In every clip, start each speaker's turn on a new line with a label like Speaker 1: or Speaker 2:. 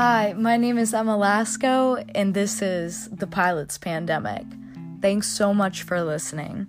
Speaker 1: Hi, my name is Emma Lasco, and this is The Pilot's Pandemic. Thanks so much for listening.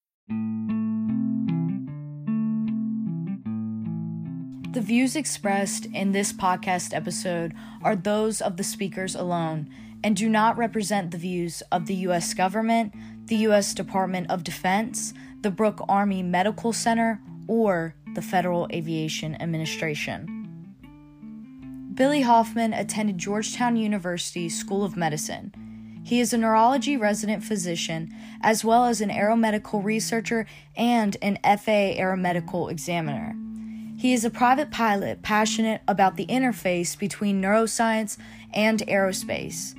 Speaker 1: The views expressed in this podcast episode are those of the speakers alone and do not represent the views of the U.S. government, the U.S. Department of Defense, the Brooke Army Medical Center, or the Federal Aviation Administration. Billy Hoffman attended Georgetown University School of Medicine. He is a neurology resident physician, as well as an aeromedical researcher and an FAA aeromedical examiner. He is a private pilot passionate about the interface between neuroscience and aerospace.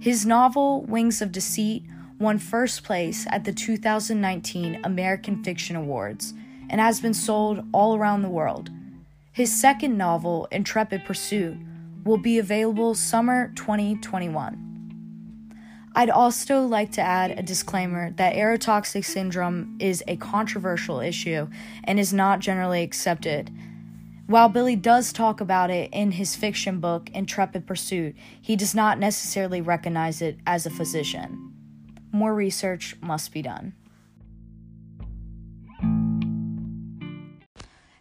Speaker 1: His novel, Wings of Deceit, won first place at the 2019 American Fiction Awards and has been sold all around the world. His second novel, Intrepid Pursuit, will be available summer 2021. I'd also like to add a disclaimer that aerotoxic syndrome is a controversial issue and is not generally accepted. While Billy does talk about it in his fiction book, Intrepid Pursuit, he does not necessarily recognize it as a physician. More research must be done.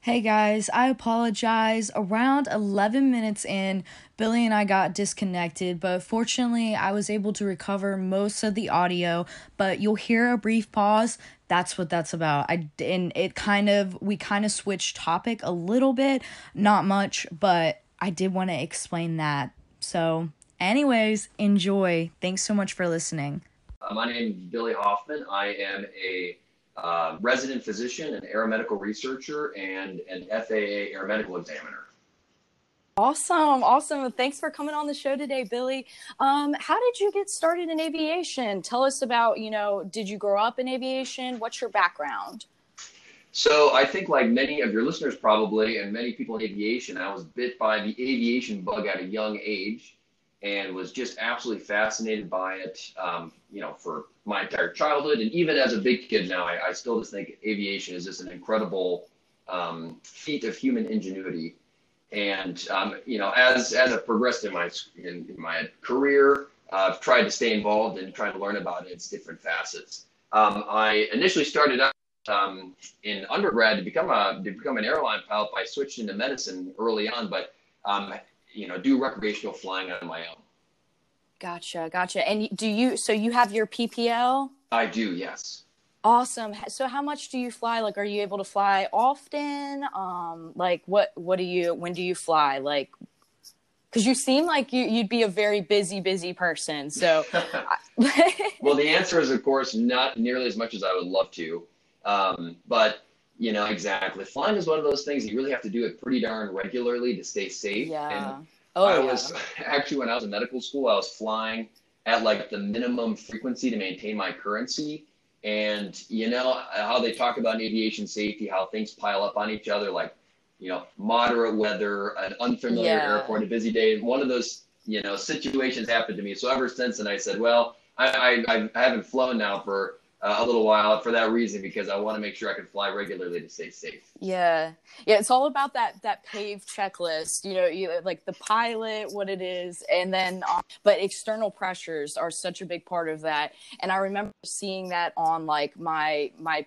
Speaker 1: Hey guys, I apologize. Around 11 minutes in, Billy and I got disconnected, but fortunately, I was able to recover most of the audio. But you'll hear a brief pause. That's what that's about. I and it kind of we kind of switched topic a little bit, not much, but I did want to explain that. So, anyways, enjoy. Thanks so much for listening.
Speaker 2: Uh, my name is Billy Hoffman. I am a uh, resident physician, an aeromedical researcher, and an FAA aeromedical examiner.
Speaker 3: Awesome, awesome. Thanks for coming on the show today, Billy. Um, how did you get started in aviation? Tell us about, you know, did you grow up in aviation? What's your background?
Speaker 2: So I think, like many of your listeners, probably, and many people in aviation, I was bit by the aviation bug at a young age, and was just absolutely fascinated by it. Um, you know, for my entire childhood, and even as a big kid now, I, I still just think aviation is just an incredible um, feat of human ingenuity. And um, you know, as as I've progressed in my in, in my career, uh, I've tried to stay involved and try to learn about its different facets. Um, I initially started out um, in undergrad to become a to become an airline pilot. I switched into medicine early on, but um, you know, do recreational flying on my own.
Speaker 3: Gotcha, gotcha. And do you? So you have your PPL?
Speaker 2: I do. Yes.
Speaker 3: Awesome. So how much do you fly? Like, are you able to fly often? Um, like, what what do you? When do you fly? Like, because you seem like you, would be a very busy, busy person. So,
Speaker 2: well, the answer is, of course, not nearly as much as I would love to. Um, but you know, exactly. Flying is one of those things you really have to do it pretty darn regularly to stay safe.
Speaker 3: Yeah.
Speaker 2: And
Speaker 3: oh,
Speaker 2: I
Speaker 3: yeah.
Speaker 2: was actually when I was in medical school, I was flying at like the minimum frequency to maintain my currency. And you know how they talk about aviation safety, how things pile up on each other, like you know, moderate weather, an unfamiliar
Speaker 3: Yeah.
Speaker 2: airport, a busy day. One of those, you know, situations happened to me. So ever since then, I said, well, I, I, I haven't flown now for uh, a little while for that reason because I want to make sure I can fly regularly to stay safe.
Speaker 3: Yeah, yeah. It's all about that that PAVE checklist. You know, you like the pilot, what it is, and then um, but external pressures are such a big part of that. And I remember seeing that on like my my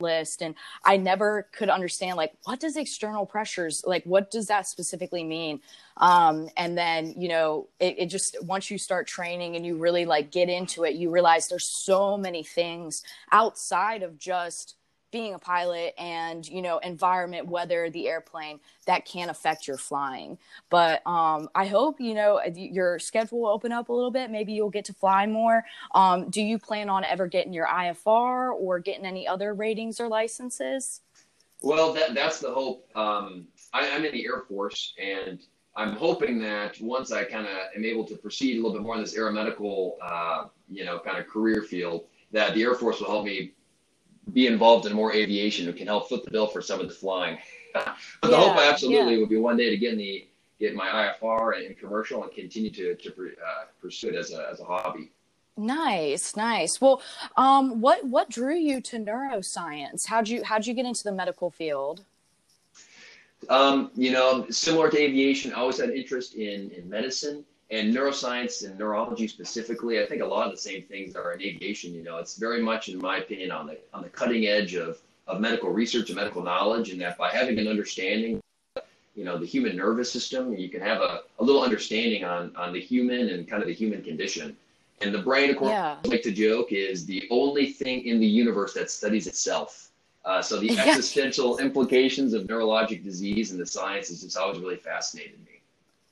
Speaker 3: list and i never could understand like what does external pressures like what does that specifically mean? Um and then you know it, it just once you start training and you really like get into it you realize there's so many things outside of just being a pilot and you know environment weather the airplane that can affect your flying. But um i hope you know your schedule will open up a little bit. Maybe you'll get to fly more. Um do you plan on ever getting your ifr or getting any other ratings or licenses?
Speaker 2: Well, that, that's the hope. Um, I, am in the Air Force, and I'm hoping that once I kind of am able to proceed a little bit more in this aeromedical, uh, you know, kind of career field, that the Air Force will help me be involved in more aviation and can help foot the bill for some of the flying. but yeah, the hope absolutely yeah. would be one day to get in the get my IFR and commercial and continue to to uh, pursue it as a as a hobby.
Speaker 3: Nice, nice. Well, um, what what drew you to neuroscience? How'd you how'd you get into the medical field?
Speaker 2: Um, you know, similar to aviation, I always had interest in in medicine and neuroscience and neurology specifically. I think a lot of the same things are in aviation. You know, it's very much, in my opinion, on the on the cutting edge of of medical research and medical knowledge, and that by having an understanding you know the human nervous system you can have a, a little understanding on on the human and kind of the human condition and the brain, of course, yeah. I like to joke, is the only thing in the universe that studies itself. Uh, so the existential implications of neurologic disease and the science has just always really fascinated me.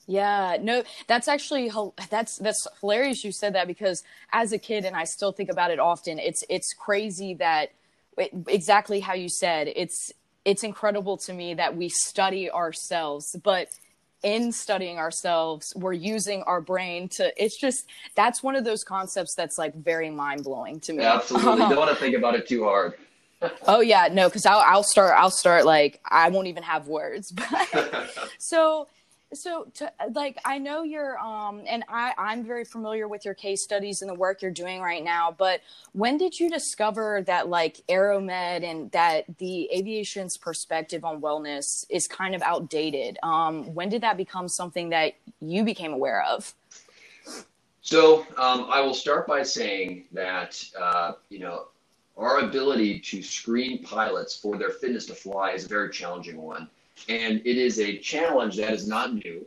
Speaker 3: Yeah, no, that's actually that's that's hilarious. You said that because as a kid, and I still think about it often. It's it's crazy that it, exactly how you said. It's it's incredible to me that we study ourselves, but in studying ourselves we're using our brain to it's just that's one of those concepts that's like very mind-blowing to me
Speaker 2: absolutely don't want to think about it too hard
Speaker 3: oh yeah no because I'll, I'll start i'll start like i won't even have words but so so to, like i know you're um and i i'm very familiar with your case studies and the work you're doing right now but when did you discover that like aeromed and that the aviation's perspective on wellness is kind of outdated? Um when did that become something that you became aware of?
Speaker 2: So um, i will start by saying that uh, you know our ability to screen pilots for their fitness to fly is a very challenging one and it is a challenge that is not new.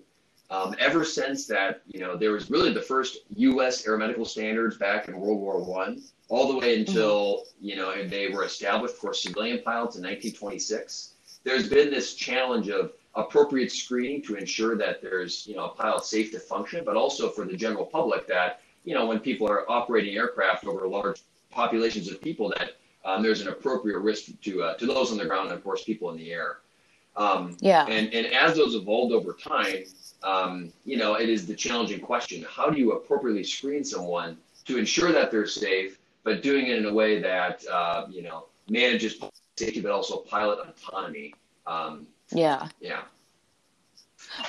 Speaker 2: Um, ever since that, you know, there was really the first U.S. aeromedical standards back in World War One, all the way until mm-hmm. you know they were established for civilian pilots in 1926. There's been this challenge of appropriate screening to ensure that there's you know a pilot safe to function, but also for the general public that you know when people are operating aircraft over large populations of people that um, there's an appropriate risk to uh, to those on the ground and of course people in the air. Um, yeah. And, and as those evolved over time, um, you know, it is the challenging question. How do you appropriately screen someone to ensure that they're safe, but doing it in a way that, uh, you know, manages safety, but also pilot autonomy? Um,
Speaker 3: yeah.
Speaker 2: Yeah.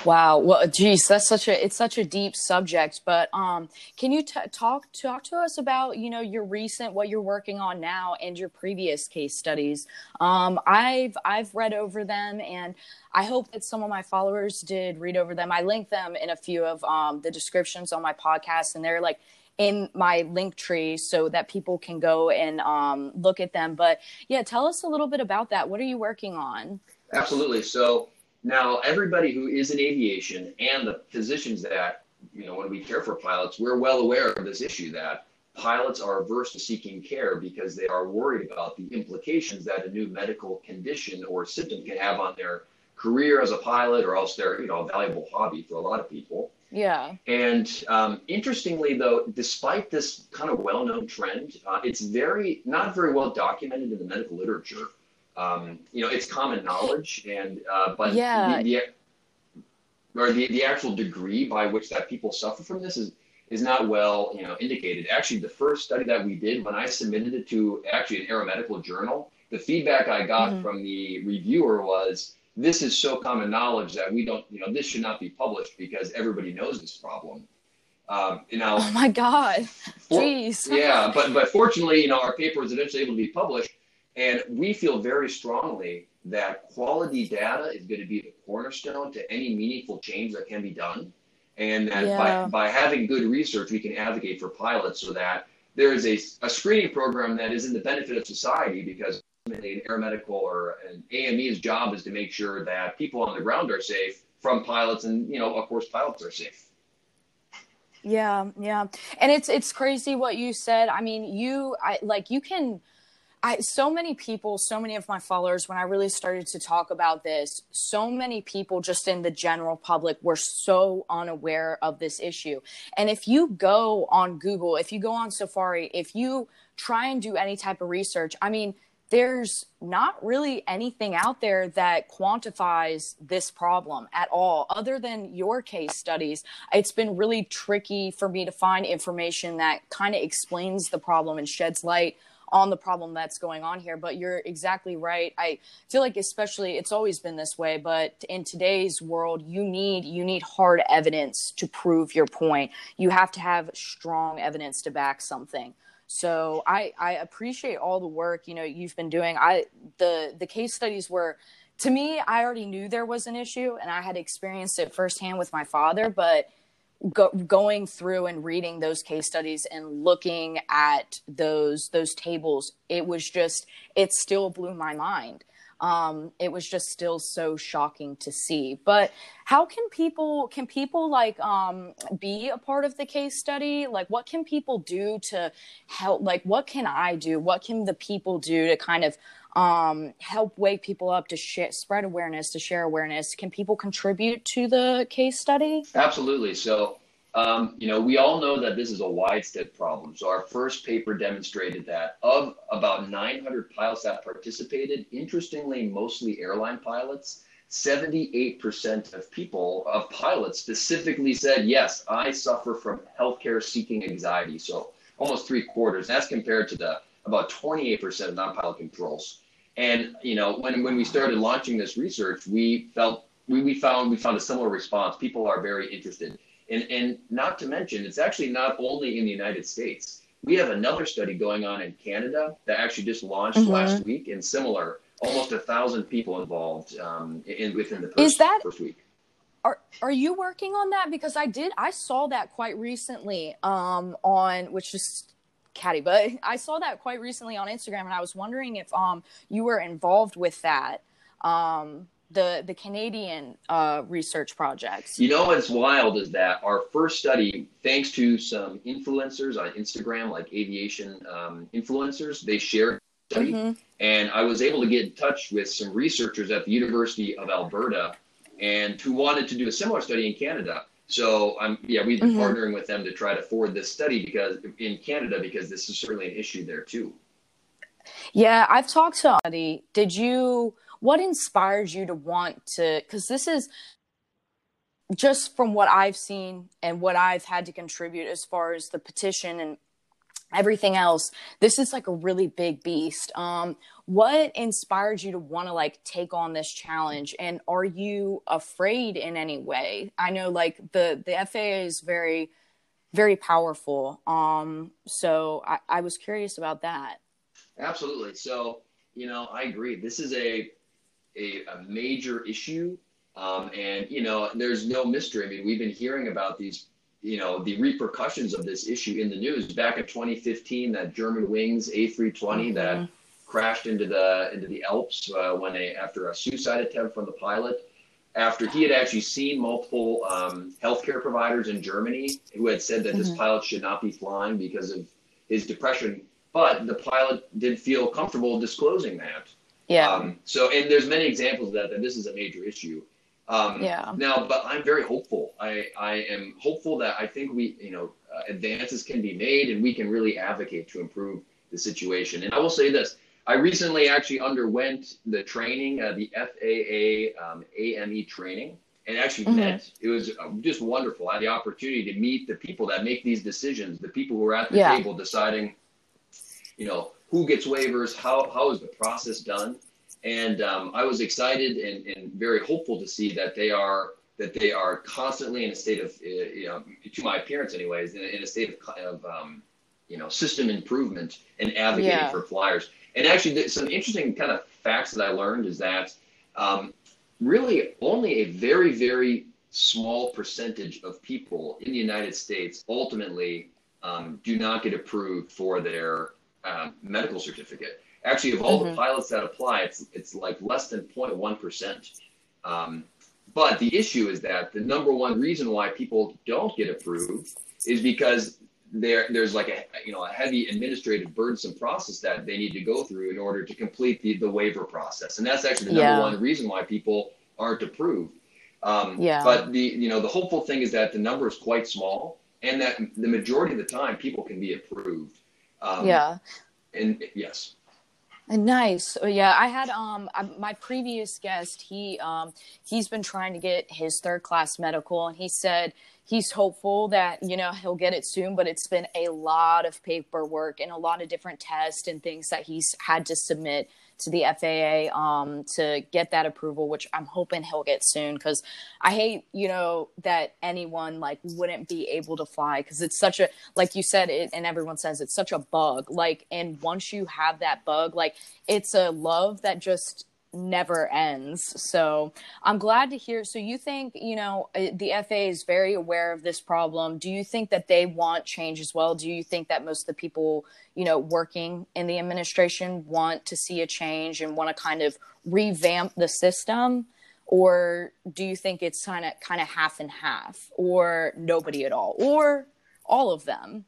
Speaker 3: Wow. Well, geez, that's such a it's such a deep subject. But um, can you t- talk talk to us about you know your recent what you're working on now and your previous case studies? Um, I've I've read over them and I hope that some of my followers did read over them. I link them in a few of um, the descriptions on my podcast, and they're like in my link tree so that people can go and um, look at them. But yeah, tell us a little bit about that. What are you working on?
Speaker 2: Absolutely. So now, everybody who is in aviation and the physicians that, you know, when we care for pilots, we're well aware of this issue that pilots are averse to seeking care because they are worried about the implications that a new medical condition or symptom can have on their career as a pilot or else their, you know, valuable hobby for a lot of people.
Speaker 3: Yeah.
Speaker 2: And um, interestingly, though, despite this kind of well-known trend, uh, it's very not very well documented in the medical literature um, you know, it's common knowledge, and uh, but yeah. the, the or the, the actual degree by which that people suffer from this is is not well you know indicated. Actually, the first study that we did when I submitted it to actually an aeromedical journal, the feedback I got mm-hmm. from the reviewer was this is so common knowledge that we don't you know this should not be published because everybody knows this problem. Um, you know,
Speaker 3: oh my God, for, jeez.
Speaker 2: yeah, but but fortunately, you know, our paper was eventually able to be published and we feel very strongly that quality data is going to be the cornerstone to any meaningful change that can be done. And that yeah. by, by having good research, we can advocate for pilots so that there is a, a screening program that is in the benefit of society because ultimately an aeromedical or an AME's job is to make sure that people on the ground are safe from pilots and, you know, of course, pilots are safe.
Speaker 3: Yeah, yeah. And it's it's crazy what you said. I mean, you I like you can I so many people, so many of my followers, when I really started to talk about this, so many people just in the general public were so unaware of this issue. And if you go on Google, if you go on Safari, if you try and do any type of research, I mean, there's not really anything out there that quantifies this problem at all other than your case studies it's been really tricky for me to find information that kind of explains the problem and sheds light on the problem that's going on here but you're exactly right. I feel like especially it's always been this way but in today's world you need you need hard evidence to prove your point. You have to have strong evidence to back something. So I I appreciate all the work you know you've been doing. I the the case studies were to me I already knew there was an issue and I had experienced it firsthand with my father, but go, going through and reading those case studies and looking at those those tables, it was just it still blew my mind um, it was just still so shocking to see. But how can people can people like um, be a part of the case study? Like, what can people do to help? Like, what can I do? What can the people do to kind of um, help wake people up to sh- spread awareness, to share awareness? Can people contribute to the case study?
Speaker 2: Absolutely. So um, you know, we all know that this is a widespread problem. So our first paper demonstrated that of about 900 pilots that participated, interestingly, mostly airline pilots, 78% of people, of pilots specifically said, yes, I suffer from healthcare seeking anxiety. So almost three quarters. That's compared to the about 28% of non-pilot controls. And, you know, when, when we started launching this research, we felt, we, we found, we found a similar response. People are very interested and, and not to mention, it's actually not only in the United States. We have another study going on in Canada that actually just launched mm-hmm. last week, and similar, almost a thousand people involved um, in within the first,
Speaker 3: Is that,
Speaker 2: first week.
Speaker 3: Are are you working on that? Because I did, I saw that quite recently um, on which is catty, but I saw that quite recently on Instagram, and I was wondering if um, you were involved with that. Um, the the Canadian uh, research projects.
Speaker 2: You know what's wild is that our first study, thanks to some influencers on Instagram, like aviation um, influencers, they shared study, mm-hmm. and I was able to get in touch with some researchers at the University of Alberta, and who wanted to do a similar study in Canada. So I'm yeah, we've been mm-hmm. partnering with them to try to forward this study because in Canada because this is certainly an issue there too.
Speaker 3: Yeah, I've talked to somebody. Did you? what inspires you to want to because this is just from what I've seen and what I've had to contribute as far as the petition and everything else, this is like a really big beast. Um, what inspired you to want to like take on this challenge? And are you afraid in any way? I know like the the FAA is very very powerful. Um, so I, I was curious about that.
Speaker 2: Absolutely. So you know, I agree. This is a a, a major issue. Um, and, you know, there's no mystery. I mean, we've been hearing about these, you know, the repercussions of this issue in the news. Back in 2015, that Germanwings A320 mm-hmm. that crashed into the into the Alps uh, when a after a suicide attempt from the pilot. After he had actually seen multiple um, healthcare providers in Germany who had said that mm-hmm. this pilot should not be flying because of his depression, but the pilot did feel comfortable disclosing that.
Speaker 3: Yeah.
Speaker 2: Um, so, and there's many examples of that, that this is a major issue. Um,
Speaker 3: yeah.
Speaker 2: Now, but I'm very hopeful. I, I am hopeful that I think we, you know, uh, advances can be made and we can really advocate to improve the situation. And I will say this. I recently actually underwent the training, uh, the FAA um, AME training, and actually mm-hmm. met. It was uh, just wonderful. I had the opportunity to meet the people that make these decisions, the people who are at the yeah. table deciding, you know, who gets waivers, how, how is the process done. And um, I was excited and, and very hopeful to see that they are that they are constantly in a state of, uh, you know, to my appearance anyways, in, in a state of, of um, you know, system improvement and advocating yeah. for flyers. And actually, some interesting kind of facts that I learned is that um, really only a very, very small percentage of people in the United States ultimately um, do not get approved for their um, medical certificate. Actually, of all mm-hmm. the pilots that apply, it's it's like less than 0.1 percent. Um, but the issue is that the number one reason why people don't get approved is because there there's like a you know a heavy administrative burdensome process that they need to go through in order to complete the, the waiver process, and that's actually the number yeah. one reason why people aren't approved. Um,
Speaker 3: yeah.
Speaker 2: But the you know the hopeful thing is that the number is quite small, and that the majority of the time people can be approved.
Speaker 3: Um, yeah.
Speaker 2: And yes.
Speaker 3: Nice. Oh, yeah, I had um my previous guest. He um he's been trying to get his third class medical, and he said he's hopeful that you know he'll get it soon. But it's been a lot of paperwork and a lot of different tests and things that he's had to submit to the FAA um, to get that approval, which I'm hoping he'll get soon. Because I hate, you know, that anyone like wouldn't be able to fly because it's such a, like you said, it, and everyone says it's such a bug. Like, and once you have that bug, like it's a love that just never ends. So I'm glad to hear. So you think, you know, uh, the FAA is very aware of this problem. Do you think that they want change as well? Do you think that most of the people, you know, working in the administration want to see a change and want to kind of revamp the system? Or do you think it's kind of kind of half and half, or nobody at all, or all of them?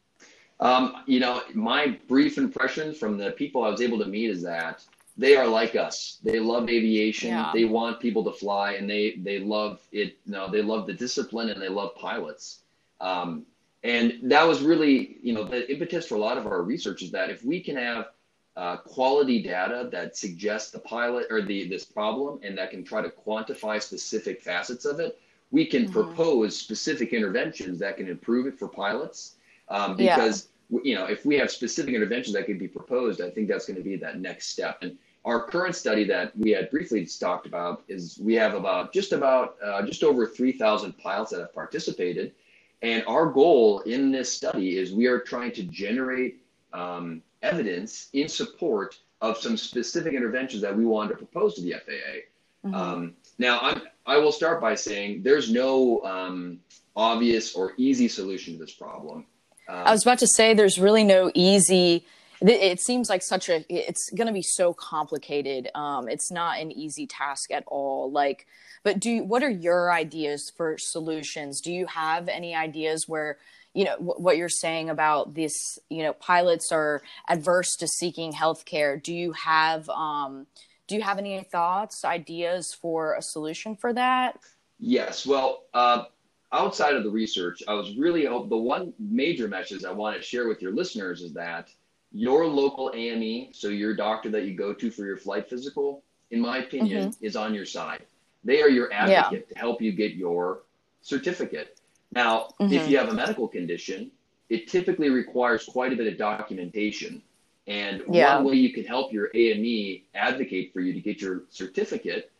Speaker 2: Um, you know, my brief impression from the people I was able to meet is that they are like us. They love aviation. Yeah. They want people to fly, and they they love it. You know, they love the discipline, and they love pilots. Um, and that was really, you know, the impetus for a lot of our research is that if we can have uh, quality data that suggests the pilot or the this problem, and that can try to quantify specific facets of it, we can mm-hmm. propose specific interventions that can improve it for pilots. Um, because. You know, if we have specific interventions that could be proposed, I think that's going to be that next step. And our current study that we had briefly talked about is we have about just about uh, just over 3,000 pilots that have participated. And our goal in this study is we are trying to generate um, evidence in support of some specific interventions that we want to propose to the FAA. Mm-hmm. Um, now, I'm, I will start by saying there's no um, obvious or easy solution to this problem.
Speaker 3: I was about to say there's really no easy it seems like such a it's going to be so complicated. Um it's not an easy task at all like but do what are your ideas for solutions? Do you have any ideas where you know w- what you're saying about this you know pilots are adverse to seeking health care do you have um do you have any thoughts ideas for a solution for that?
Speaker 2: Yes well uh outside of the research i was really the one major message i want to share with your listeners is that your local AME, so your doctor that you go to for your flight physical, in my opinion, mm-hmm. is on your side. They are your advocate yeah. to help you get your certificate. Now, mm-hmm. if you have a medical condition, it typically requires quite a bit of documentation. And yeah. one way you can help your AME advocate for you to get your certificate,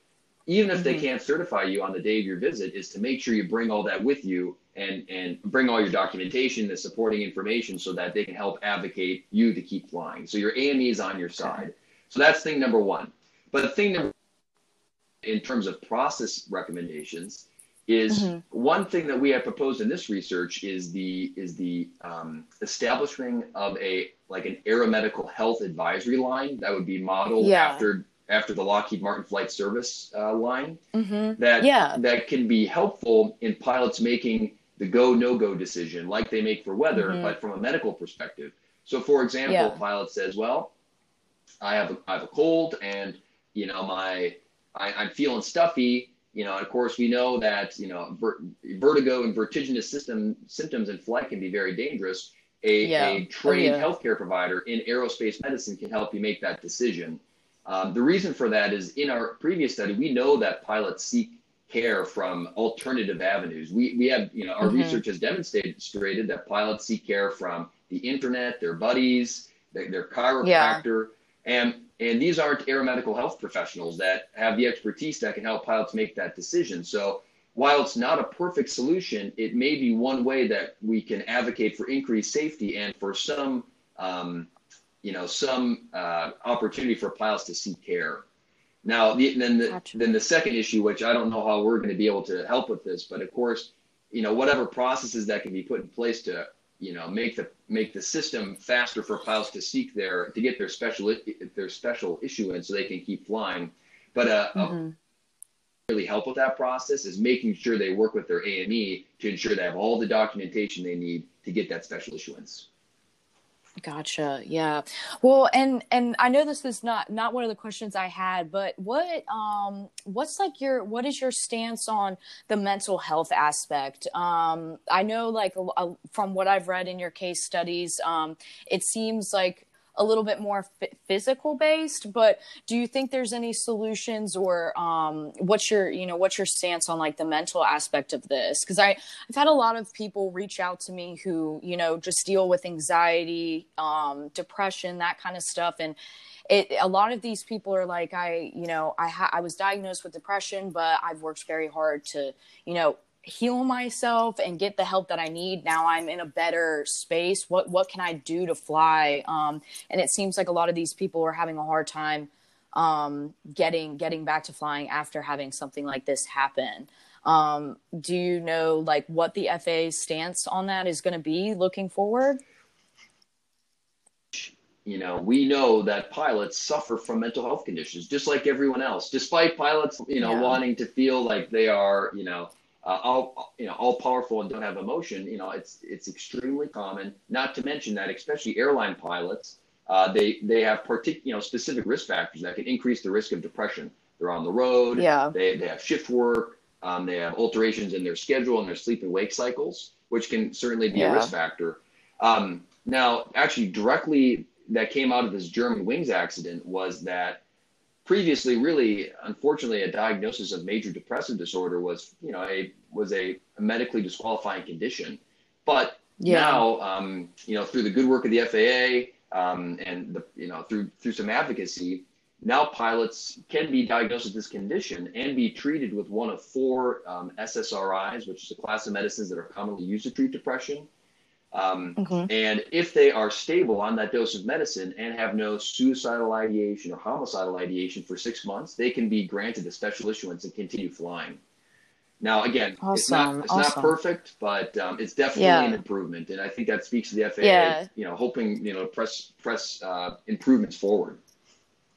Speaker 2: even if mm-hmm. they can't certify you on the day of your visit, is to make sure you bring all that with you and and bring all your documentation, the supporting information, so that they can help advocate you to keep flying. So your AME is on your side. So that's thing number one. But thing number in terms of process recommendations is mm-hmm. one thing that we have proposed in this research is the is the um, establishment of a like an aeromedical health advisory line that would be modeled yeah. after after the Lockheed Martin Flight Service uh, line mm-hmm. that yeah. that can be helpful in pilots making the go no go decision like they make for weather, mm-hmm. but from a medical perspective. So, for example, yeah. pilot says, "Well, I have a, I have a cold, and you know my I, I'm feeling stuffy." You know, and of course, we know that you know ver- vertigo and vertiginous system symptoms in flight can be very dangerous. A, yeah. a trained oh, yeah. healthcare provider in aerospace medicine can help you make that decision. Um, the reason for that is in our previous study, we know that pilots seek care from alternative avenues. We, we have, you know, our mm-hmm. research has demonstrated that pilots seek care from the internet, their buddies, their, their chiropractor, yeah. and and these aren't aeromedical health professionals that have the expertise that can help pilots make that decision. So while it's not a perfect solution, it may be one way that we can advocate for increased safety and for some, um, you know, some uh, opportunity for pilots to seek care. Now, the, then the gotcha. then the second issue, which I don't know how we're going to be able to help with this, but of course, you know, whatever processes that can be put in place to you know make the make the system faster for pilots to seek their to get their special their special issue issuance so they can keep flying. But uh, mm-hmm. really help with that process is making sure they work with their AME to ensure they have all the documentation they need to get that special issuance.
Speaker 3: Gotcha. Yeah. Well, and and I know this is not not one of the questions I had, but what um what's like your what is your stance on the mental health aspect? Um I know like uh, from what I've read in your case studies, um it seems like a little bit more f- physical based but do you think there's any solutions or um, what's your you know what's your stance on like the mental aspect of this? Because i i've had a lot of people reach out to me who you know just deal with anxiety um, depression that kind of stuff and it, a lot of these people are like i you know i ha- i was diagnosed with depression but i've worked very hard to you know heal myself and get the help that I need. Now I'm in a better space. What what can I do to fly? Um, and it seems like a lot of these people are having a hard time um, getting getting back to flying after having something like this happen. Um, do you know like what the FAA's stance on that is going to be looking forward?
Speaker 2: You know, we know that pilots suffer from mental health conditions just like everyone else. Despite pilots, you know, yeah. wanting to feel like they are, you know, uh, all you know all powerful and don't have emotion you know it's it's extremely common not to mention that especially airline pilots uh, they they have partic- you know specific risk factors that can increase the risk of depression. They're on the road
Speaker 3: yeah.
Speaker 2: they, they have shift work um, they have alterations in their schedule and their sleep and wake cycles which can certainly be yeah. a risk factor. Um, now actually directly that came out of this Germanwings accident was that previously really unfortunately a diagnosis of major depressive disorder was you know a was a, medically disqualifying condition but yeah. now um, you know through the good work of the FAA um, and the you know through through some advocacy now pilots can be diagnosed with this condition and be treated with one of four um, SSRIs which is a class of medicines that are commonly used to treat depression um, mm-hmm. And if they are stable on that dose of medicine and have no suicidal ideation or homicidal ideation for six months, they can be granted a special issuance and continue flying. Now, again, awesome. it's not it's awesome. not perfect, but um, it's definitely yeah. an improvement, and I think that speaks to the FAA. Yeah. You know, hoping you know press press uh, improvements forward.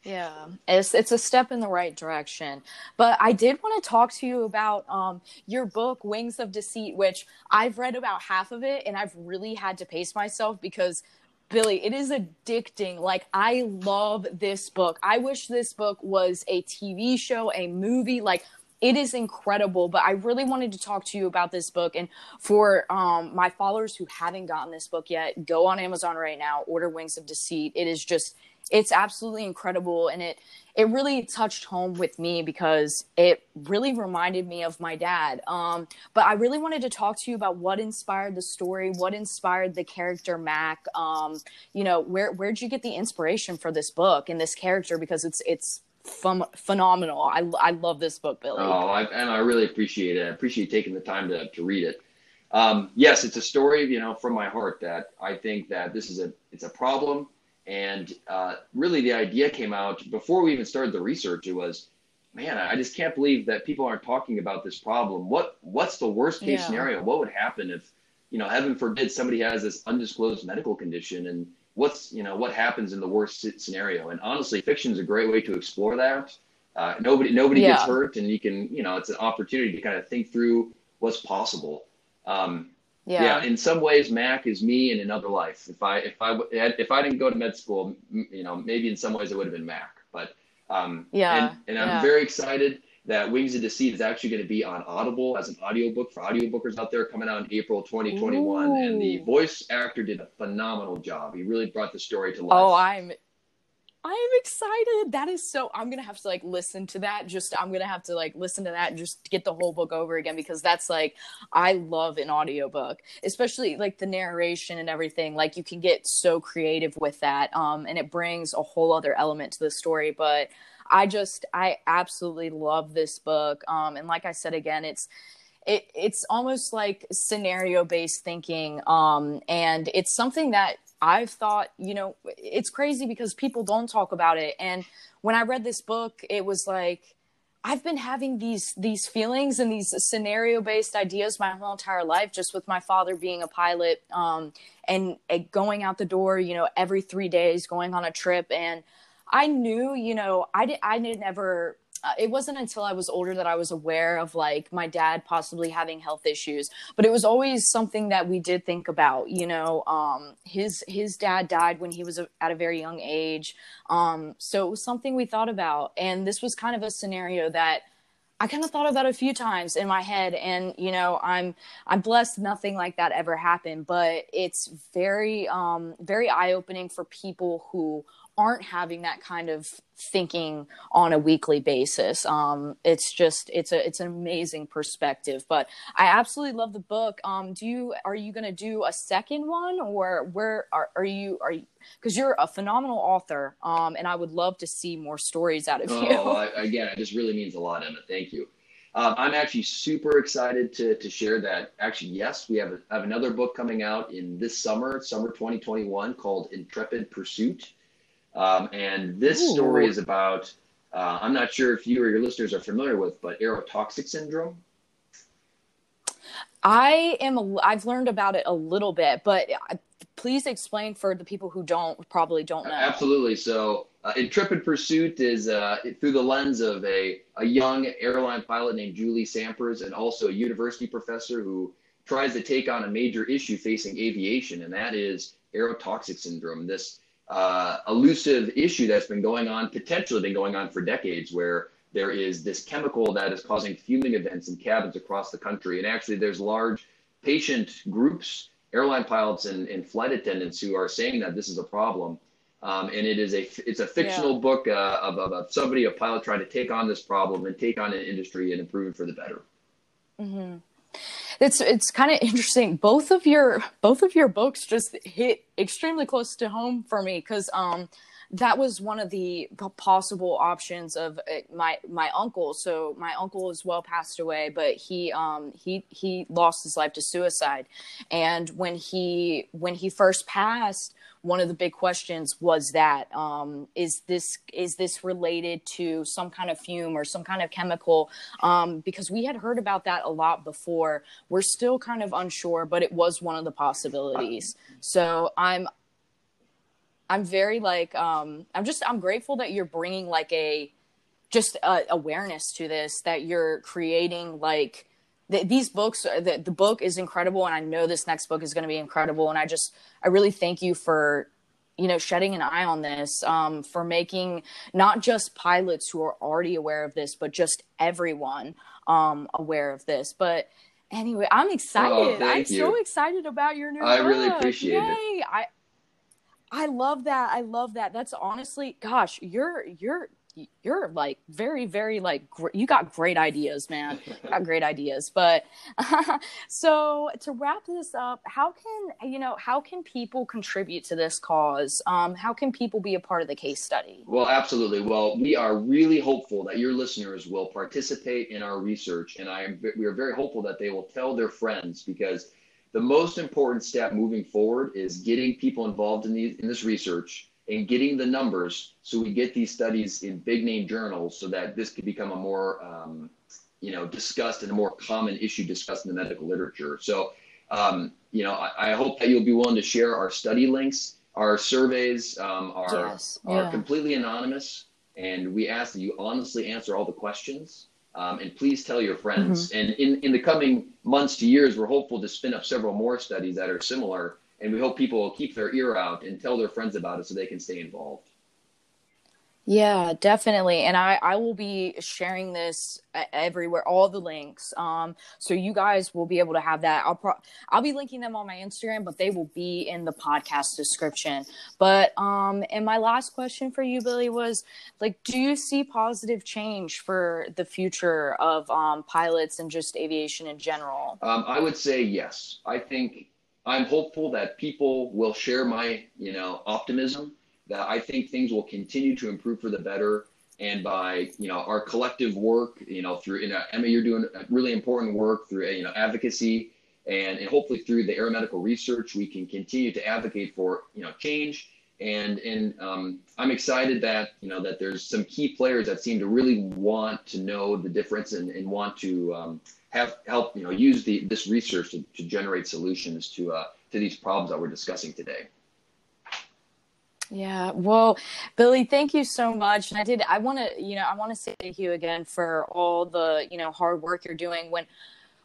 Speaker 3: Yeah, it's it's a step in the right direction. But I did want to talk to you about um, your book, Wings of Deceit, which I've read about half of it, and I've really had to pace myself because Billy, it is addicting. Like, I love this book. I wish this book was a TV show, a movie. Like, it is incredible. But I really wanted to talk to you about this book. And for um, my followers who haven't gotten this book yet, go on Amazon right now, order Wings of Deceit. It is just it's absolutely incredible and it it really touched home with me because it really reminded me of my dad. Um, but i really wanted to talk to you about what inspired the story what inspired the character mac um, you know where where'd you get the inspiration for this book and this character? Because it's it's ph- phenomenal. I, I love this book billy.
Speaker 2: Oh I, and i really appreciate it. I appreciate taking the time to, to read it. Um, yes it's a story you know from my heart that i think that this is a it's a problem and uh, really, the idea came out before we even started the research. It was, man, I just can't believe that people aren't talking about this problem. What What's the worst case yeah. scenario? What would happen if, you know, heaven forbid, somebody has this undisclosed medical condition, and what's you know what happens in the worst scenario? And honestly, fiction is a great way to explore that. Uh, nobody nobody yeah. gets hurt, and you can you know it's an opportunity to kind of think through what's possible. Um, yeah. yeah. in some ways mac is me in another life if i if i if i didn't go to med school you know maybe in some ways it would have been mac but um yeah and, and i'm yeah. very excited that wings of deceit is actually going to be on audible as an audiobook for audiobookers out there coming out in april 2021 Ooh. and the voice actor did a phenomenal job he really brought the story to life
Speaker 3: oh i'm I am excited. That is so. I'm gonna have to like listen to that. Just I'm gonna have to like listen to that and just get the whole book over again because that's like I love an audiobook, especially like the narration and everything. Like you can get so creative with that, um, and it brings a whole other element to the story. But I just I absolutely love this book. Um, and like I said again, it's it, it's almost like scenario based thinking um, and it's something that I've thought, you know, it's crazy because people don't talk about it. And when I read this book, it was like, I've been having these these feelings and these scenario based ideas my whole entire life, just with my father being a pilot um, and, going out the door, you know, every three days, going on a trip. And I knew, you know, I did I did never uh, it wasn't until I was older that I was aware of like my dad possibly having health issues. But it was always something that we did think about. You know, um, his his dad died when he was a, at a very young age, um, so it was something we thought about. And this was kind of a scenario that. I kind of thought about a few times in my head, and you know, I'm I'm blessed nothing like that ever happened, but it's very um, very eye opening for people who aren't having that kind of thinking on a weekly basis. Um, it's just it's a it's an amazing perspective. But I absolutely love the book. Um, do you are you going to do a second one or where are, are you are you because you're a phenomenal author um, and I would love to see more stories out of you.
Speaker 2: Oh, I, again, it just really means a lot, Emma. Thank you. Um, I'm actually super excited to, to share that. Actually, yes, we have, a, have another book coming out in this summer, summer 2021, called Intrepid Pursuit. Um, and this Ooh. story is about, uh, I'm not sure if you or your listeners are familiar with, but aerotoxic syndrome.
Speaker 3: I am. I've learned about it a little bit, but uh, please explain for the people who don't probably don't know.
Speaker 2: Absolutely. So, uh, Intrepid Pursuit is uh, through the lens of a a young airline pilot named Julie Sampers, and also a university professor who tries to take on a major issue facing aviation, and that is aerotoxic syndrome. This uh, elusive issue that's been going on, potentially been going on for decades, where there is this chemical that is causing fuming events in cabins across the country. And actually, there's large patient groups, airline pilots and, and flight attendants who are saying that this is a problem. Um, and it is a it's a fictional yeah. book uh, of, of, somebody, a pilot, trying to take on this problem and take on an industry and improve it for the better.
Speaker 3: Mm-hmm it's it's kind of interesting. Both of your both of your books just hit extremely close to home for me because um that was one of the possible options of uh, my my uncle. So my uncle is well passed away, but he um he he lost his life to suicide, and when he when he first passed, one of the big questions was that um, is this is this related to some kind of fume or some kind of chemical? Um, because we had heard about that a lot before. We're still kind of unsure but it was one of the possibilities. So i'm i'm very like um, i'm just i'm grateful that you're bringing like a just a, awareness to this that you're creating like the, these books uh, the, the book is incredible and i know this next book is going to be incredible and i just i really thank you for you know shedding an eye on this um, for making not just pilots who are already aware of this but just everyone um, aware of this but anyway i'm excited oh, i'm you. so excited about your new book.
Speaker 2: i
Speaker 3: book.
Speaker 2: really appreciate Yay.
Speaker 3: it i i love that i love that that's honestly gosh you're you're you're like very very like gr- you got great ideas man. You got great ideas. But so to wrap this up how can you know how can people contribute to this cause? Um, how can people be a part of the case study?
Speaker 2: Well absolutely. Well we are really hopeful that your listeners will participate in our research and i am we are very hopeful that they will tell their friends because the most important step moving forward is getting people involved in, these, in this research and getting the numbers so we get these studies in big name journals so that this could become a more um, you know discussed and a more common issue discussed in the medical literature so um, you know I, I, hope that you'll be willing to share our study links our surveys um, are, yes. yeah. are completely anonymous and we ask that you honestly answer all the questions um, and please tell your friends mm-hmm. and in, in the coming months to years we're hopeful to spin up several more studies that are similar and we hope people will keep their ear out and tell their friends about it so they can stay involved.
Speaker 3: Yeah, definitely. And I, I will be sharing this everywhere, all the links. Um, so you guys will be able to have that. I'll pro- I'll be linking them on my Instagram, but they will be in the podcast description. But um, and my last question for you, Billy, was like, do you see positive change for the future of um, pilots and just aviation in general?
Speaker 2: Um, I would say yes. I think I'm hopeful that people will share my, you know, optimism that I think things will continue to improve for the better. And by, you know, our collective work, you know, through, you know, Emma, you're doing really important work through, you know, advocacy and, and hopefully through the aeromedical research, we can continue to advocate for, you know, change. And, and um, I'm excited that, you know, that there's some key players that seem to really want to know the difference and, and want to, um, have help you know use the this research to, to generate solutions to uh, to these problems that we're discussing today.
Speaker 3: Yeah, well, Billy, thank you so much. And I did, I want to, you know, I want to say thank you again for all the, you know, hard work you're doing. When,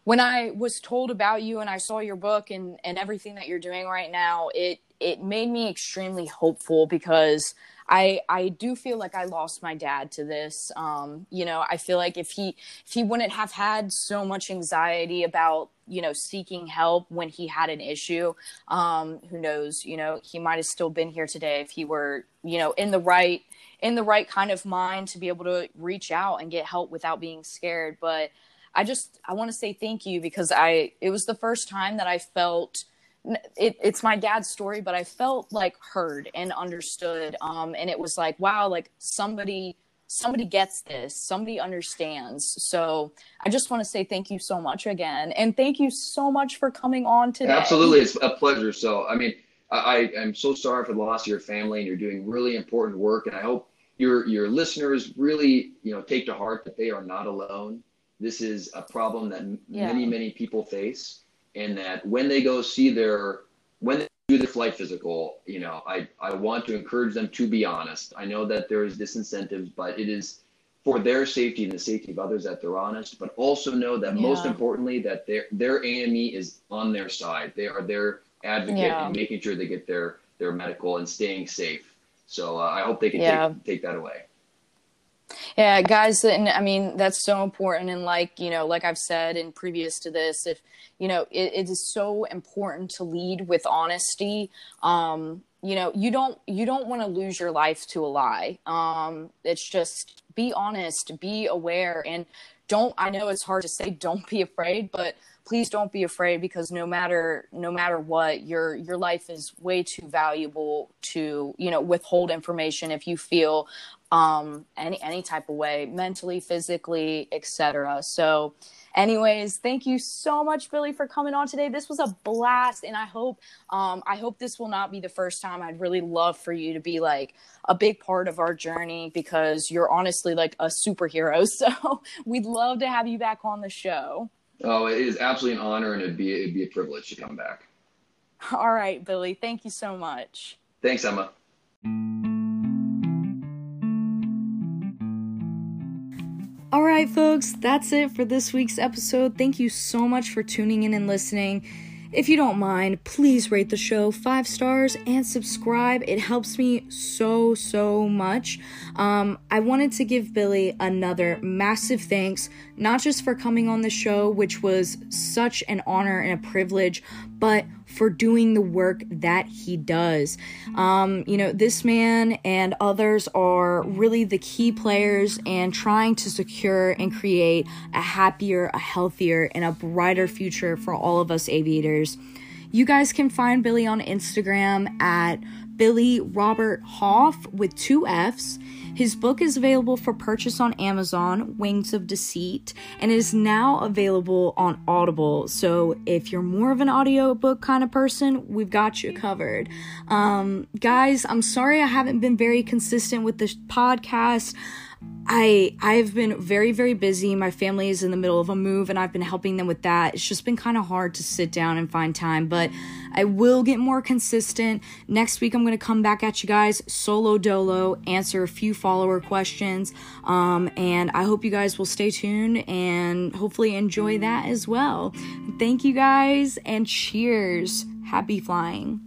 Speaker 3: when I was told about you and I saw your book and and everything that you're doing right now, it it made me extremely hopeful because I I do feel like I lost my dad to this. Um, you know, I feel like if he if he wouldn't have had so much anxiety about you know seeking help when he had an issue, um, who knows? You know, he might have still been here today if he were you know in the right in the right kind of mind to be able to reach out and get help without being scared. But I just I want to say thank you because I it was the first time that I felt it, it's my dad's story, but I felt like heard and understood. Um, and it was like, wow, like somebody somebody gets this somebody understands so i just want to say thank you so much again and thank you so much for coming on today
Speaker 2: absolutely it's a pleasure so i mean i i'm so sorry for the loss of your family and you're doing really important work and i hope your your listeners really you know take to heart that they are not alone this is a problem that yeah. many many people face and that when they go see their when they do the flight physical, you know, I, I want to encourage them to be honest. I know that there is disincentives, but it is for their safety and the safety of others that they're honest, but also know that yeah. most importantly that their their AME is on their side. They are their advocate yeah. and making sure they get their their medical and staying safe. So uh, I hope they can yeah. take take that away.
Speaker 3: Yeah, guys, and I mean that's so important. And like you know, like I've said in previous to this, if you know, it, it is so important to lead with honesty. Um, you know, you don't you don't want to lose your life to a lie. Um, it's just be honest, be aware, and don't. I know it's hard to say, don't be afraid, but please don't be afraid because no matter no matter what your your life is way too valuable to you know withhold information if you feel um, any any type of way, mentally, physically, etc. So, anyways, thank you so much, Billy, for coming on today. This was a blast, and I hope um, I hope this will not be the first time. I'd really love for you to be like a big part of our journey because you're honestly like a superhero. So, we'd love to have you back on the show.
Speaker 2: Oh, it is absolutely an honor, and it'd be it'd be a privilege to come back.
Speaker 3: All right, Billy. Thank you so much.
Speaker 2: Thanks, Emma.
Speaker 1: All right, folks, that's it for this week's episode. Thank you so much for tuning in and listening. If you don't mind, please rate the show five stars and subscribe. It helps me so, so much. Um, I wanted to give Billy another massive thanks, not just for coming on the show, which was such an honor and a privilege, but for doing the work that he does. Um, you know, this man and others are really the key players and trying to secure and create a happier, a healthier, and a brighter future for all of us aviators. You guys can find Billy on Instagram at Billy Robert Hoff with two F's. His book is available for purchase on Amazon, Wings of Deceit, and is now available on Audible. So if you're more of an audiobook kind of person, we've got you covered. Um, guys, I'm sorry I haven't been very consistent with this podcast. I I've been very very busy. My family is in the middle of a move and I've been helping them with that. It's just been kind of hard to sit down and find time, but I will get more consistent. Next week I'm going to come back at you guys solo dolo, answer a few follower questions. Um, and I hope you guys will stay tuned and hopefully enjoy that as well. Thank you guys and cheers. Happy flying.